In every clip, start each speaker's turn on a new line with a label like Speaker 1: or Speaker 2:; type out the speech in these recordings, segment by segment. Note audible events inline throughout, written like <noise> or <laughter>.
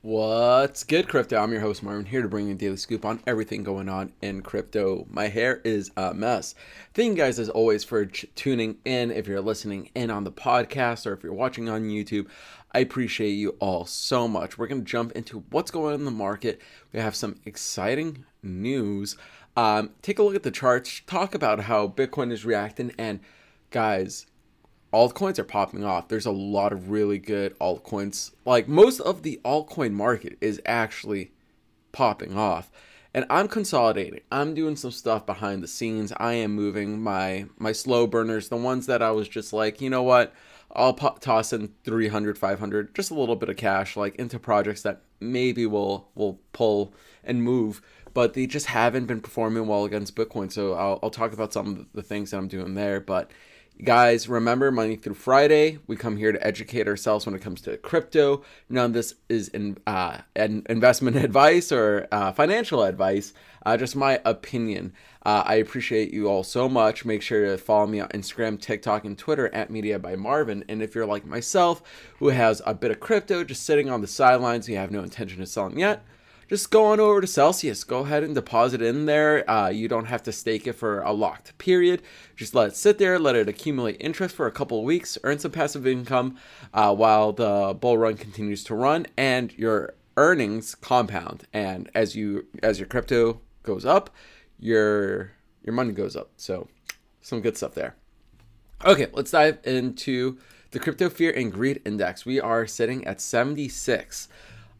Speaker 1: What's good, crypto? I'm your host, Marvin, here to bring you a daily scoop on everything going on in crypto. My hair is a mess. Thank you guys, as always, for ch- tuning in. If you're listening in on the podcast or if you're watching on YouTube, I appreciate you all so much. We're going to jump into what's going on in the market. We have some exciting news. Um, take a look at the charts, talk about how Bitcoin is reacting, and guys, altcoins are popping off. There's a lot of really good altcoins. Like most of the altcoin market is actually popping off. And I'm consolidating. I'm doing some stuff behind the scenes. I am moving my my slow burners, the ones that I was just like, you know what? I'll toss in 300, 500, just a little bit of cash like into projects that maybe will will pull and move, but they just haven't been performing well against Bitcoin. So I'll, I'll talk about some of the things that I'm doing there, but Guys, remember Money Through Friday. We come here to educate ourselves when it comes to crypto. None of this is in, uh, an investment <laughs> advice or uh, financial advice, uh, just my opinion. Uh, I appreciate you all so much. Make sure to follow me on Instagram, TikTok, and Twitter at Media by Marvin. And if you're like myself, who has a bit of crypto just sitting on the sidelines, you have no intention of selling yet, just go on over to Celsius. Go ahead and deposit in there. Uh, you don't have to stake it for a locked period. Just let it sit there, let it accumulate interest for a couple of weeks, earn some passive income uh, while the bull run continues to run, and your earnings compound. And as you as your crypto goes up, your your money goes up. So some good stuff there. Okay, let's dive into the crypto fear and greed index. We are sitting at 76,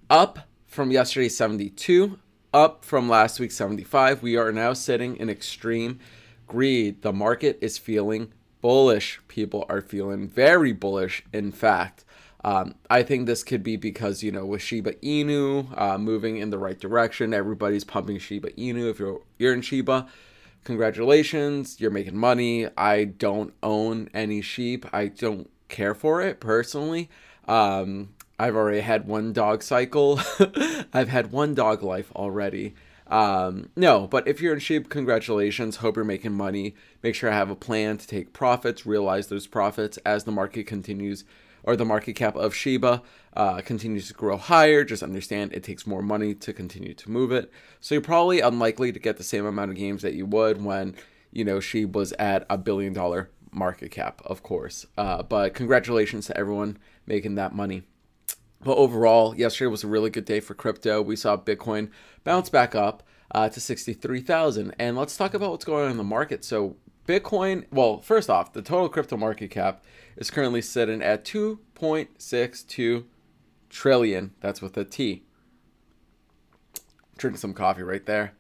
Speaker 1: up from yesterday 72 up from last week 75 we are now sitting in extreme greed the market is feeling bullish people are feeling very bullish in fact um, I think this could be because you know with Shiba Inu uh, moving in the right direction, everybody's pumping Shiba Inu. If you're you're in Shiba, congratulations, you're making money. I don't own any sheep. I don't care for it personally. Um, I've already had one dog cycle. <laughs> I've had one dog life already. Um, no, but if you're in sheep, congratulations. Hope you're making money. Make sure I have a plan to take profits, realize those profits as the market continues, or the market cap of Shiba uh, continues to grow higher. Just understand it takes more money to continue to move it. So you're probably unlikely to get the same amount of games that you would when, you know, Shiba was at a billion dollar market cap, of course. Uh, but congratulations to everyone making that money. But overall, yesterday was a really good day for crypto. We saw Bitcoin bounce back up uh, to 63,000. And let's talk about what's going on in the market. So, Bitcoin, well, first off, the total crypto market cap is currently sitting at 2.62 trillion. That's with a T. Drinking some coffee right there.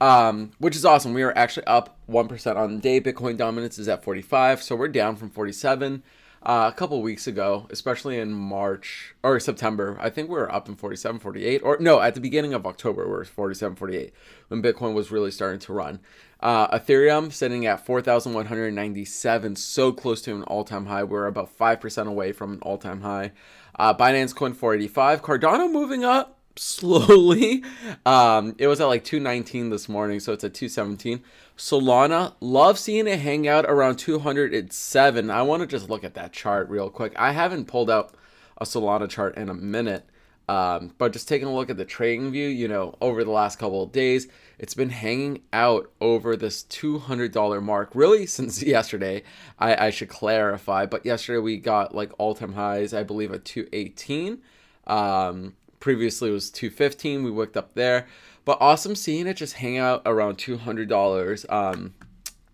Speaker 1: Um, which is awesome. We are actually up 1% on the day. Bitcoin dominance is at 45, so we're down from 47 uh, a couple weeks ago, especially in March or September. I think we were up in 47, 48, or no, at the beginning of October, we were 47, 48 when Bitcoin was really starting to run. Uh, Ethereum sitting at 4,197, so close to an all time high. We're about 5% away from an all time high. Uh, Binance Coin 485, Cardano moving up slowly. <laughs> Um, it was at like 219 this morning, so it's at 217. Solana, love seeing it hang out around 207. I want to just look at that chart real quick. I haven't pulled out a Solana chart in a minute. Um, but just taking a look at the trading view, you know, over the last couple of days, it's been hanging out over this $200 mark really <laughs> since yesterday. I, I should clarify, but yesterday we got like all time highs, I believe, at 218. Um, previously was 215 we worked up there. But awesome seeing it just hang out around $200 um,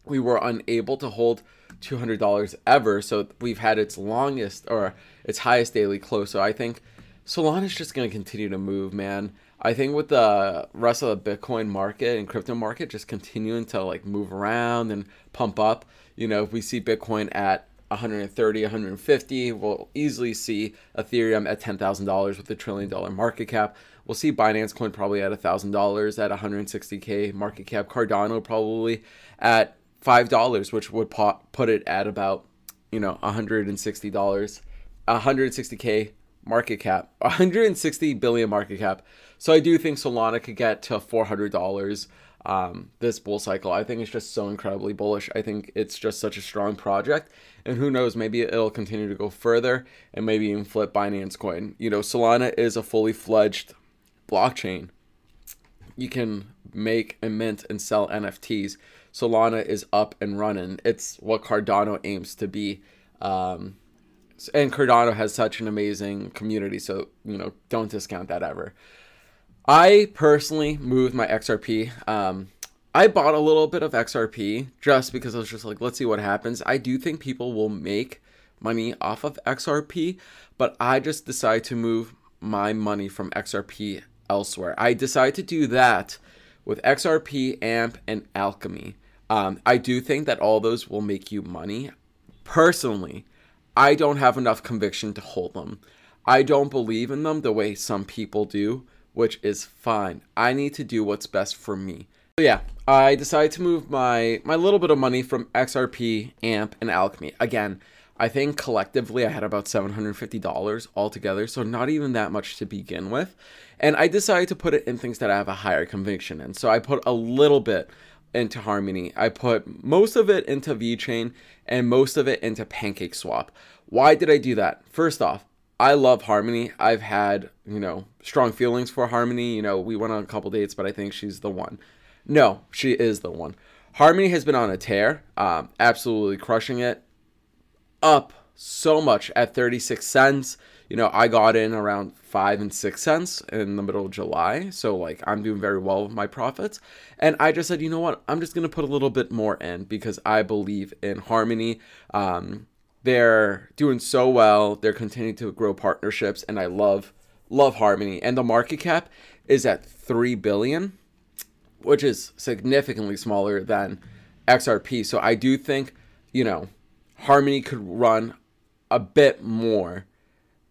Speaker 1: we were unable to hold $200 ever. So we've had its longest or its highest daily close. So i think solana is just going to continue to move man. I think with the rest of the bitcoin market and crypto market just continuing to like move around and pump up you know if we see bitcoin at 130, 150. We'll easily see Ethereum at $10,000 with a trillion dollar market cap. We'll see Binance Coin probably at $1,000 at 160K market cap. Cardano probably at $5, which would put it at about, you know, $160, 160K market cap, 160 billion market cap. So I do think Solana could get to $400 um, this bull cycle. I think it's just so incredibly bullish. I think it's just such a strong project. And who knows, maybe it'll continue to go further and maybe even flip Binance Coin. You know, Solana is a fully fledged blockchain. You can make and mint and sell NFTs. Solana is up and running. It's what Cardano aims to be. Um, and Cardano has such an amazing community, so you know, don't discount that ever. I personally moved my XRP. Um, I bought a little bit of XRP just because I was just like, let's see what happens. I do think people will make money off of XRP, but I just decided to move my money from XRP elsewhere. I decided to do that with XRP, AMP, and Alchemy. Um, I do think that all those will make you money. Personally, I don't have enough conviction to hold them. I don't believe in them the way some people do which is fine. I need to do what's best for me. So yeah, I decided to move my my little bit of money from XRP, AMP, and Alchemy. Again, I think collectively I had about $750 altogether, so not even that much to begin with. And I decided to put it in things that I have a higher conviction in. So I put a little bit into Harmony. I put most of it into VeChain and most of it into PancakeSwap. Why did I do that? First off, I love Harmony. I've had, you know, strong feelings for Harmony. You know, we went on a couple dates, but I think she's the one. No, she is the one. Harmony has been on a tear, um, absolutely crushing it. Up so much at 36 cents. You know, I got in around five and six cents in the middle of July. So, like, I'm doing very well with my profits. And I just said, you know what? I'm just going to put a little bit more in because I believe in Harmony. Um, they're doing so well. They're continuing to grow partnerships, and I love love Harmony. And the market cap is at three billion, which is significantly smaller than XRP. So I do think you know Harmony could run a bit more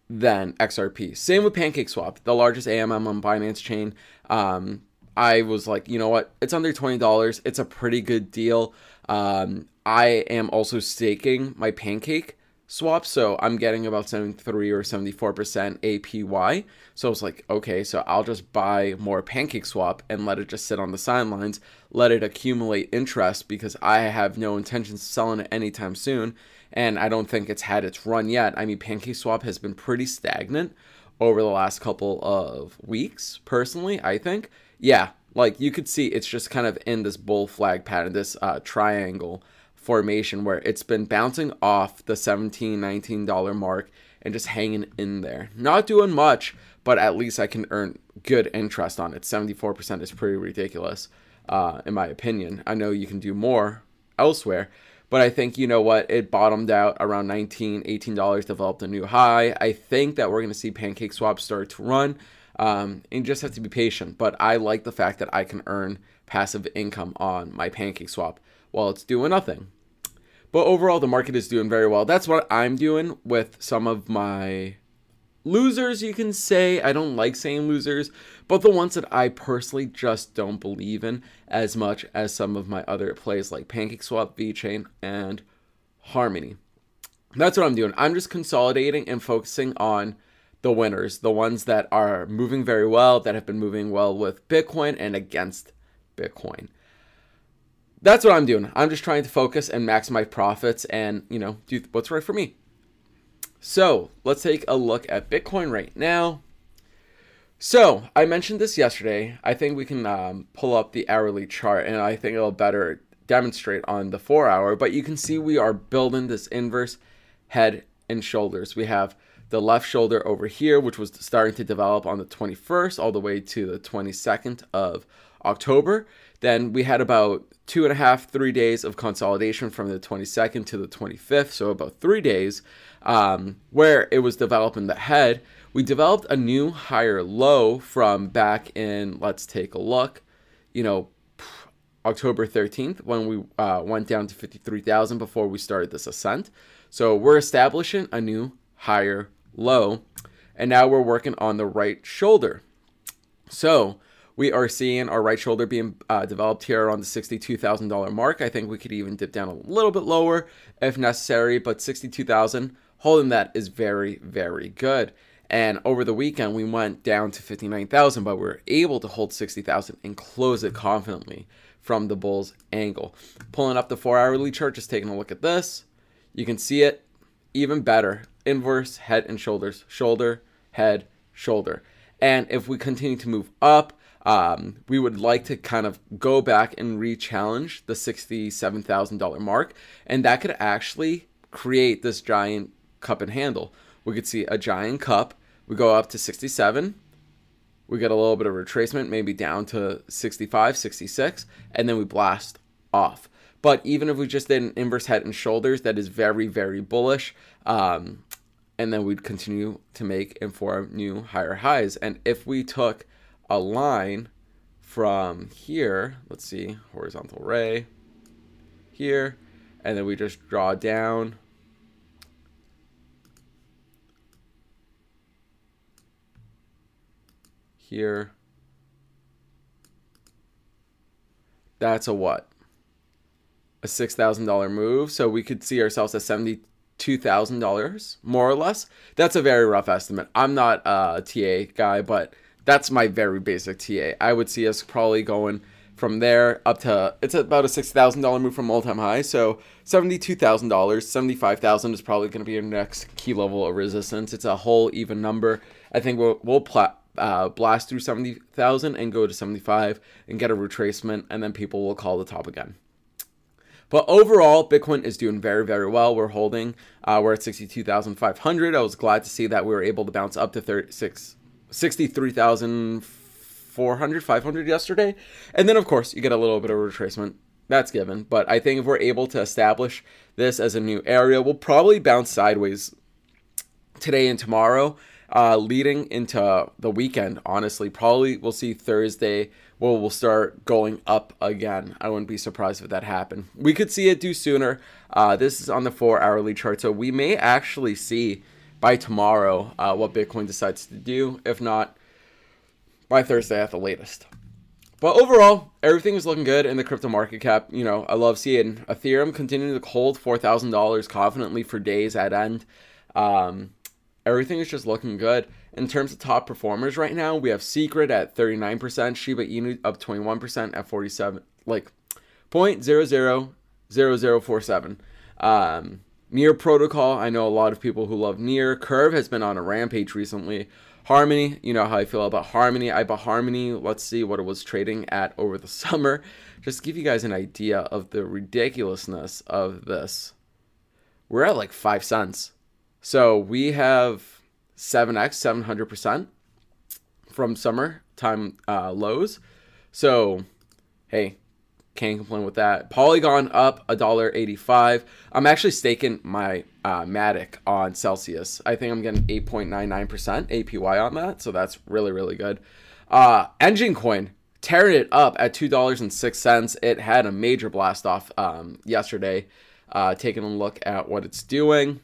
Speaker 1: than XRP. Same with PancakeSwap, the largest AMM on Binance chain. Um, I was like, you know what? It's under twenty dollars. It's a pretty good deal. Um, I am also staking my pancake swap, so I'm getting about 73 or 74% APY. So I was like, okay, so I'll just buy more PancakeSwap and let it just sit on the sidelines, let it accumulate interest because I have no intentions of selling it anytime soon. And I don't think it's had its run yet. I mean, PancakeSwap has been pretty stagnant over the last couple of weeks, personally, I think. Yeah, like you could see it's just kind of in this bull flag pattern, this uh, triangle formation where it's been bouncing off the 17 19 dollar mark and just hanging in there. Not doing much but at least i can earn good interest on it. 74% is pretty ridiculous uh, in my opinion. I know you can do more elsewhere but i think you know what? It bottomed out around 19 18 dollars developed a new high. I think that we're going to see PancakeSwap start to run um, and just have to be patient but i like the fact that i can earn passive income on my PancakeSwap while it's doing nothing but overall, the market is doing very well. That's what I'm doing with some of my losers, you can say. I don't like saying losers, but the ones that I personally just don't believe in as much as some of my other plays like Pancake PancakeSwap, VeChain, and Harmony. That's what I'm doing. I'm just consolidating and focusing on the winners, the ones that are moving very well, that have been moving well with Bitcoin and against Bitcoin that's what I'm doing. I'm just trying to focus and maximize profits and, you know, do what's right for me. So let's take a look at Bitcoin right now. So I mentioned this yesterday. I think we can um, pull up the hourly chart and I think it'll better demonstrate on the four hour. But you can see we are building this inverse head and shoulders. We have the left shoulder over here, which was starting to develop on the 21st all the way to the 22nd of October. Then we had about two and a half, three days of consolidation from the 22nd to the 25th, so about three days, um, where it was developing the head. We developed a new higher low from back in, let's take a look, you know, October 13th when we uh, went down to 53,000 before we started this ascent. So we're establishing a new higher low, and now we're working on the right shoulder. So we are seeing our right shoulder being uh, developed here on the $62,000 mark. I think we could even dip down a little bit lower if necessary, but 62,000 holding that is very, very good. And over the weekend, we went down to 59,000, but we were able to hold 60,000 and close it confidently. from the bull's angle. Pulling up the four hourly chart, just taking a look at this, you can see it even better. Inverse head and shoulders, shoulder, head, shoulder. And if we continue to move up, um, we would like to kind of go back and re-challenge the $67,000 mark. And that could actually create this giant cup and handle. We could see a giant cup. We go up to 67. We get a little bit of retracement, maybe down to 65, 66, and then we blast off. But even if we just did an inverse head and shoulders, that is very, very bullish. Um, and then we'd continue to make and form new higher highs. And if we took a line from here, let's see, horizontal ray here, and then we just draw down. Here. That's a what? A $6,000 move. So we could see ourselves at 70 $2,000, more or less. That's a very rough estimate. I'm not a TA guy, but that's my very basic TA. I would see us probably going from there up to it's about a six thousand dollar move from all time high. So seventy two thousand dollars, 75,000 is probably going to be your next key level of resistance. It's a whole even number. I think we'll we'll pla- uh, blast through seventy thousand and go to seventy five and get a retracement, and then people will call the top again. But overall, Bitcoin is doing very, very well. We're holding. Uh, we're at 62,500. I was glad to see that we were able to bounce up to 36, 63,400, 500 yesterday. And then, of course, you get a little bit of retracement. That's given. But I think if we're able to establish this as a new area, we'll probably bounce sideways today and tomorrow, uh, leading into the weekend. Honestly, probably we'll see Thursday well, we'll start going up again. I wouldn't be surprised if that happened. We could see it do sooner. Uh, this is on the four hourly chart, so we may actually see by tomorrow uh, what Bitcoin decides to do. If not, by Thursday at the latest. But overall, everything is looking good in the crypto market cap. You know, I love seeing Ethereum continuing to hold four thousand dollars confidently for days at end. Um, everything is just looking good. In terms of top performers right now, we have Secret at 39%, Shiba Inu up 21% at 47, like 0.000047. Um, Near Protocol, I know a lot of people who love Near. Curve has been on a rampage recently. Harmony, you know how I feel about Harmony. I bought Harmony. Let's see what it was trading at over the <laughs> summer. Just give you guys an idea of the ridiculousness of this. We're at like five cents. So we have 7x 700% from summertime uh, lows. So, hey, can't complain with that. Polygon up a dollar eighty-five. I'm actually staking my uh, Matic on Celsius. I think I'm getting 8.99% APY on that, so that's really really good. Uh, Enjin Coin tearing it up at two dollars and six cents. It had a major blast off um, yesterday. Uh, taking a look at what it's doing.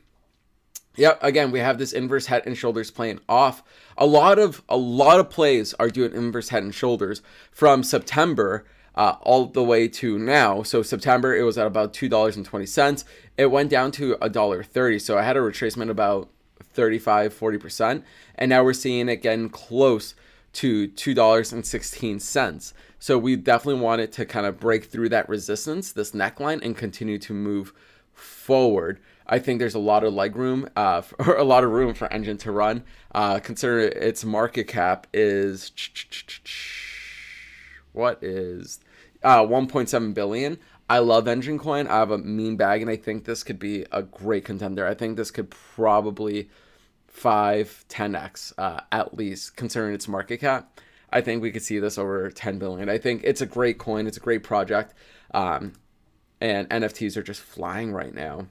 Speaker 1: Yep, again, we have this inverse head and shoulders playing off. A lot of a lot of plays are doing inverse head and shoulders from September uh, all the way to now. So September it was at about two dollars and twenty cents. It went down to a dollar thirty. So I had a retracement about 35 40% and now we're seeing it getting close to $2.16 so we definitely wanted to kind of break through that resistance this neckline and continue to move forward I think there's a lot of leg room, uh, <laughs> or a lot of room for Enjin to run. Uh, consider its market cap is <tsk> what is uh, 1.7 billion. I love Enjin Coin. I have a mean bag, and I think this could be a great contender. I think this could probably 5, 10x uh, at least, considering its market cap. I think we could see this over 10 billion. I think it's a great coin. It's a great project. Um, and NFTs are just flying right now.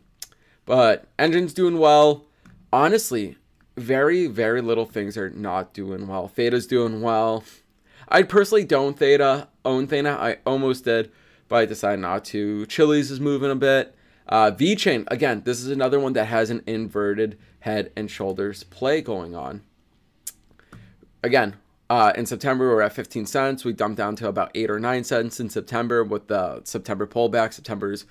Speaker 1: But Enjin's doing well. Honestly, very, very little things are not doing well. Theta's doing well. I personally don't Theta, own Theta. I almost did, but I decided not to. Chiliz is moving a bit. Uh, VeChain, again, this is another one that has an inverted head and shoulders play going on. Again, uh, in September, we are at 15 cents. We dumped down to about 8 or 9 cents in September with the September pullback. September's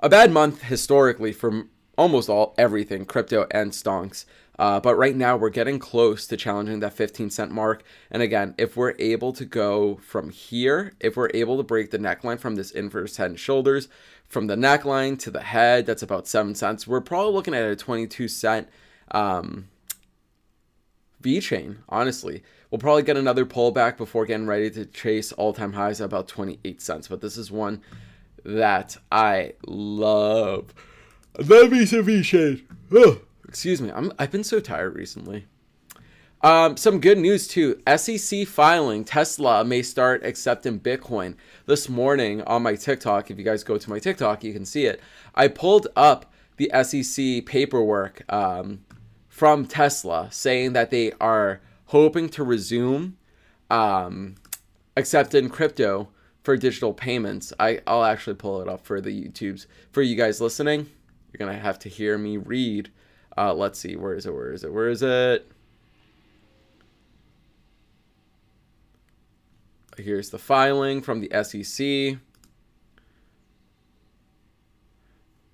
Speaker 1: a bad month historically for almost all everything crypto and stonks. Uh, but right now we're getting close to challenging that 15 cent mark. And again, if we're able to go from here, if we're able to break the neckline from this inverse head and shoulders, from the neckline to the head, that's about seven cents. We're probably looking at a 22 cent um, VeChain, honestly. We'll probably get another pullback before getting ready to chase all time highs at about 28 cents. But this is one that I love. Love me some VeChain. Excuse me, I'm, I've been so tired recently. Um, some good news too. SEC filing. Tesla may start accepting Bitcoin. This morning on my TikTok, if you guys go to my TikTok, you can see it. I pulled up the SEC paperwork um, from Tesla saying that they are hoping to resume um, accepting crypto for digital payments. I, I'll actually pull it up for the YouTubes. For you guys listening, you're going to have to hear me read. Uh, let's see. Where is it? Where is it? Where is it? Here's the filing from the SEC.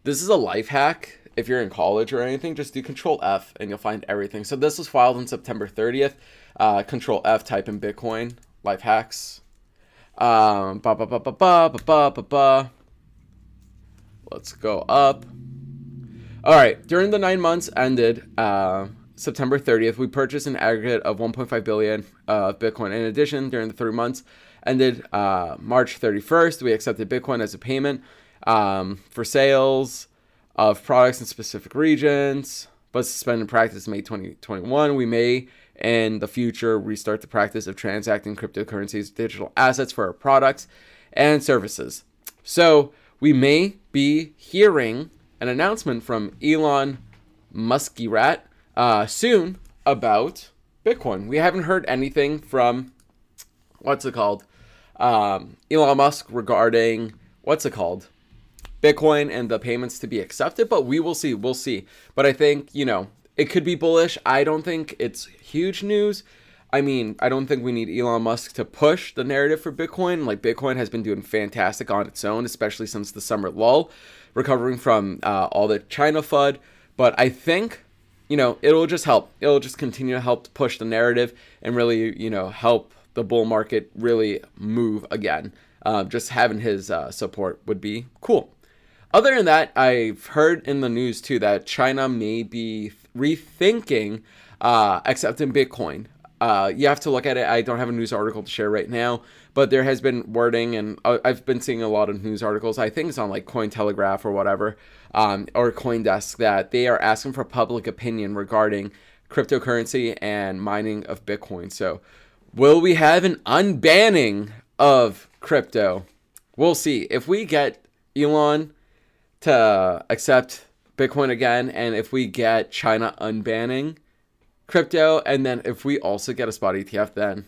Speaker 1: This is a life hack. If you're in college or anything, just do Control F and you'll find everything. So this was filed on September 30th. Uh, Control F, type in Bitcoin, life hacks. Um, ba ba ba ba ba ba ba ba ba. Let's go up. All right. During the nine months ended uh, September 30th, we purchased an aggregate of 1.5 billion of Bitcoin. In addition, during the three months ended uh, March 31st, we accepted Bitcoin as a payment um, for sales of products in specific regions, but suspended practice May 2021. We may in the future restart the practice of transacting cryptocurrencies, digital assets for our products and services. So we may be hearing an announcement from Elon Muskie Rat uh, soon about Bitcoin. We haven't heard anything from what's it called? Um, Elon Musk regarding what's it called? Bitcoin and the payments to be accepted, but we will see. We'll see. But I think, you know, it could be bullish. I don't think it's huge news. I mean, I don't think we need Elon Musk to push the narrative for Bitcoin. Like, Bitcoin has been doing fantastic on its own, especially since the summer lull, recovering from uh, all the China FUD. But I think you know, it'll just help. It'll just continue to help push the narrative and really, you know, help the bull market really move again. Uh, just having his uh, support would be cool. Other than that, I've heard in the news too that China may be rethinking uh, accepting Bitcoin. Uh, you have to look at it. I don't have a news article to share right now, but there has been wording, and uh, I've been seeing a lot of news articles. I think it's on like Cointelegraph or whatever, um, or CoinDesk that they are asking for public opinion regarding cryptocurrency and mining of Bitcoin. So, will we have an unbanning of crypto? We'll see. If we get Elon to accept Bitcoin again, and if we get China unbanning crypto, and then if we also get a spot ETF, then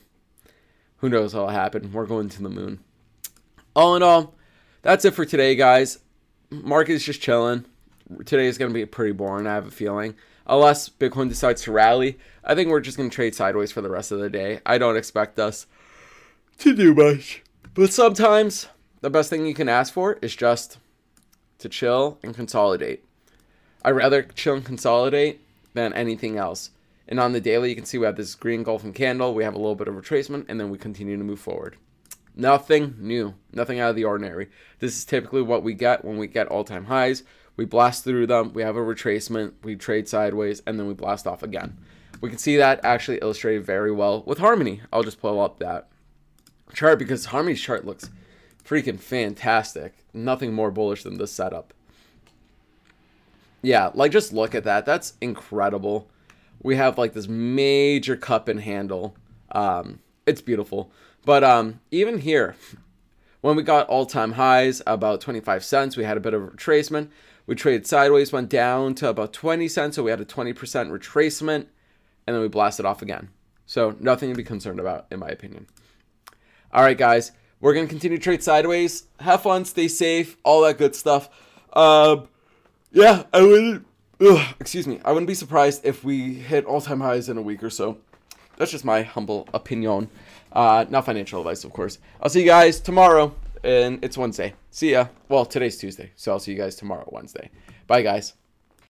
Speaker 1: who knows what'll happen? We're going to the moon. All in all, that's it for today, guys. Market is just chilling. Today is going to be pretty boring, I have a feeling. Unless Bitcoin decides to rally, I think we're just going to trade sideways for the rest of the day. I don't expect us to do much. But sometimes the best thing you can ask for is just to chill and consolidate. I'd rather chill and consolidate than anything else. And on the daily, you can see we have this green golden candle. We have a little bit of retracement, and then we continue to move forward. Nothing new, nothing out of the ordinary. This is typically what we get when we get all time highs. We blast through them, we have a retracement, we trade sideways, and then we blast off again. We can see that actually illustrated very well with Harmony. I'll just pull up that chart because Harmony's chart looks freaking fantastic. Nothing more bullish than this setup. Yeah, like just look at that. That's incredible. We have like this major cup and handle. Um, it's beautiful. But um, even here, when we got all time highs, about 25 cents, we had a bit of a retracement. We traded sideways, went down to about 20 cents, so we had a 20% retracement, and then we blasted off again. So nothing to be concerned about, in my opinion. All right, guys, we're gonna continue to trade sideways. Have fun, stay safe, all that good stuff. Um, yeah, I wouldn't. Ugh, excuse me. I wouldn't be surprised if we hit all-time highs in a week or so. That's just my humble opinion. Uh, not financial advice, of course. I'll see you guys tomorrow, and it's Wednesday. See ya. Well, today's Tuesday, so I'll see you guys tomorrow, Wednesday. Bye, guys.